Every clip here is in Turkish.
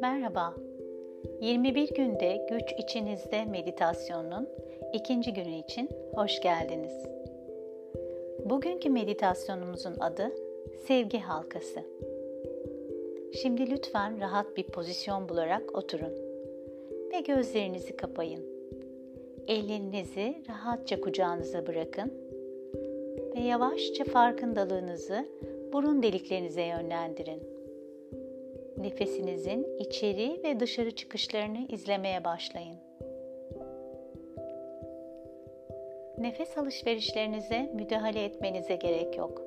Merhaba. 21 günde güç içinizde meditasyonunun ikinci günü için hoş geldiniz. Bugünkü meditasyonumuzun adı Sevgi Halkası. Şimdi lütfen rahat bir pozisyon bularak oturun ve gözlerinizi kapayın. Ellerinizi rahatça kucağınıza bırakın ve yavaşça farkındalığınızı burun deliklerinize yönlendirin. Nefesinizin içeri ve dışarı çıkışlarını izlemeye başlayın. Nefes alışverişlerinize müdahale etmenize gerek yok.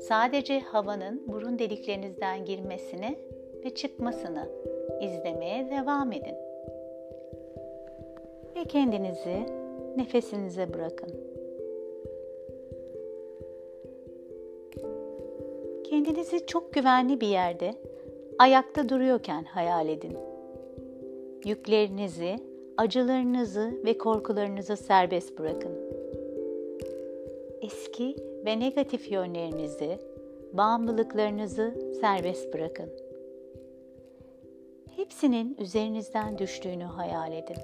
Sadece havanın burun deliklerinizden girmesini ve çıkmasını izlemeye devam edin. Ve kendinizi nefesinize bırakın. Kendinizi çok güvenli bir yerde ayakta duruyorken hayal edin. Yüklerinizi, acılarınızı ve korkularınızı serbest bırakın. Eski ve negatif yönlerinizi, bağımlılıklarınızı serbest bırakın. Hepsinin üzerinizden düştüğünü hayal edin.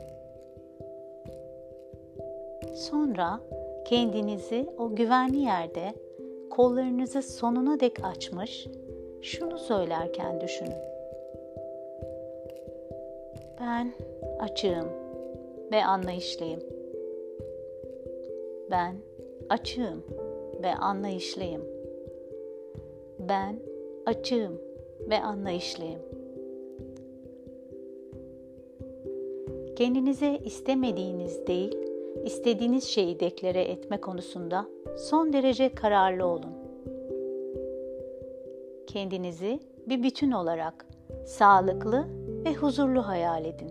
Sonra kendinizi o güvenli yerde kollarınızı sonuna dek açmış şunu söylerken düşünün. Ben açığım ve anlayışlıyım. Ben açığım ve anlayışlıyım. Ben açığım ve anlayışlıyım. Kendinize istemediğiniz değil, istediğiniz şeyi deklare etme konusunda son derece kararlı olun kendinizi bir bütün olarak sağlıklı ve huzurlu hayal edin.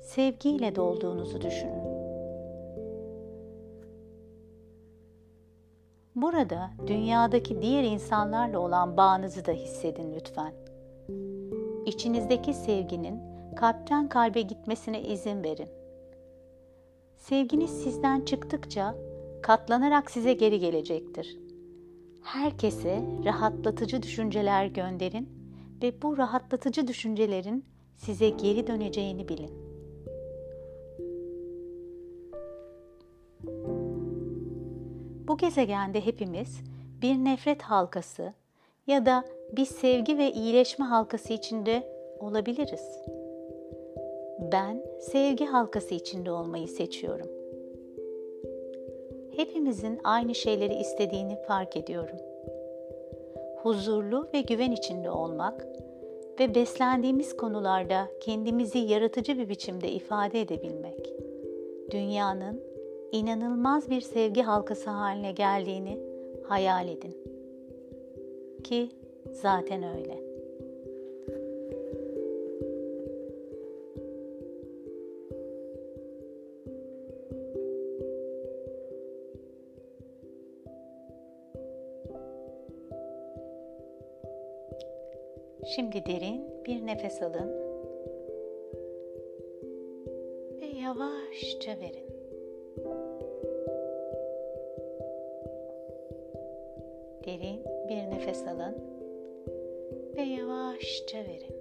Sevgiyle dolduğunuzu düşünün. Burada dünyadaki diğer insanlarla olan bağınızı da hissedin lütfen. İçinizdeki sevginin kalpten kalbe gitmesine izin verin. Sevginiz sizden çıktıkça katlanarak size geri gelecektir herkese rahatlatıcı düşünceler gönderin ve bu rahatlatıcı düşüncelerin size geri döneceğini bilin. Bu gezegende hepimiz bir nefret halkası ya da bir sevgi ve iyileşme halkası içinde olabiliriz. Ben sevgi halkası içinde olmayı seçiyorum hepimizin aynı şeyleri istediğini fark ediyorum. Huzurlu ve güven içinde olmak ve beslendiğimiz konularda kendimizi yaratıcı bir biçimde ifade edebilmek. Dünyanın inanılmaz bir sevgi halkası haline geldiğini hayal edin. Ki zaten öyle. Şimdi derin bir nefes alın ve yavaşça verin. Derin bir nefes alın ve yavaşça verin.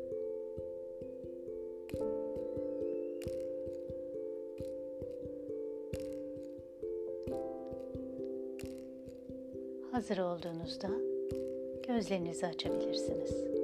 Hazır olduğunuzda gözlerinizi açabilirsiniz.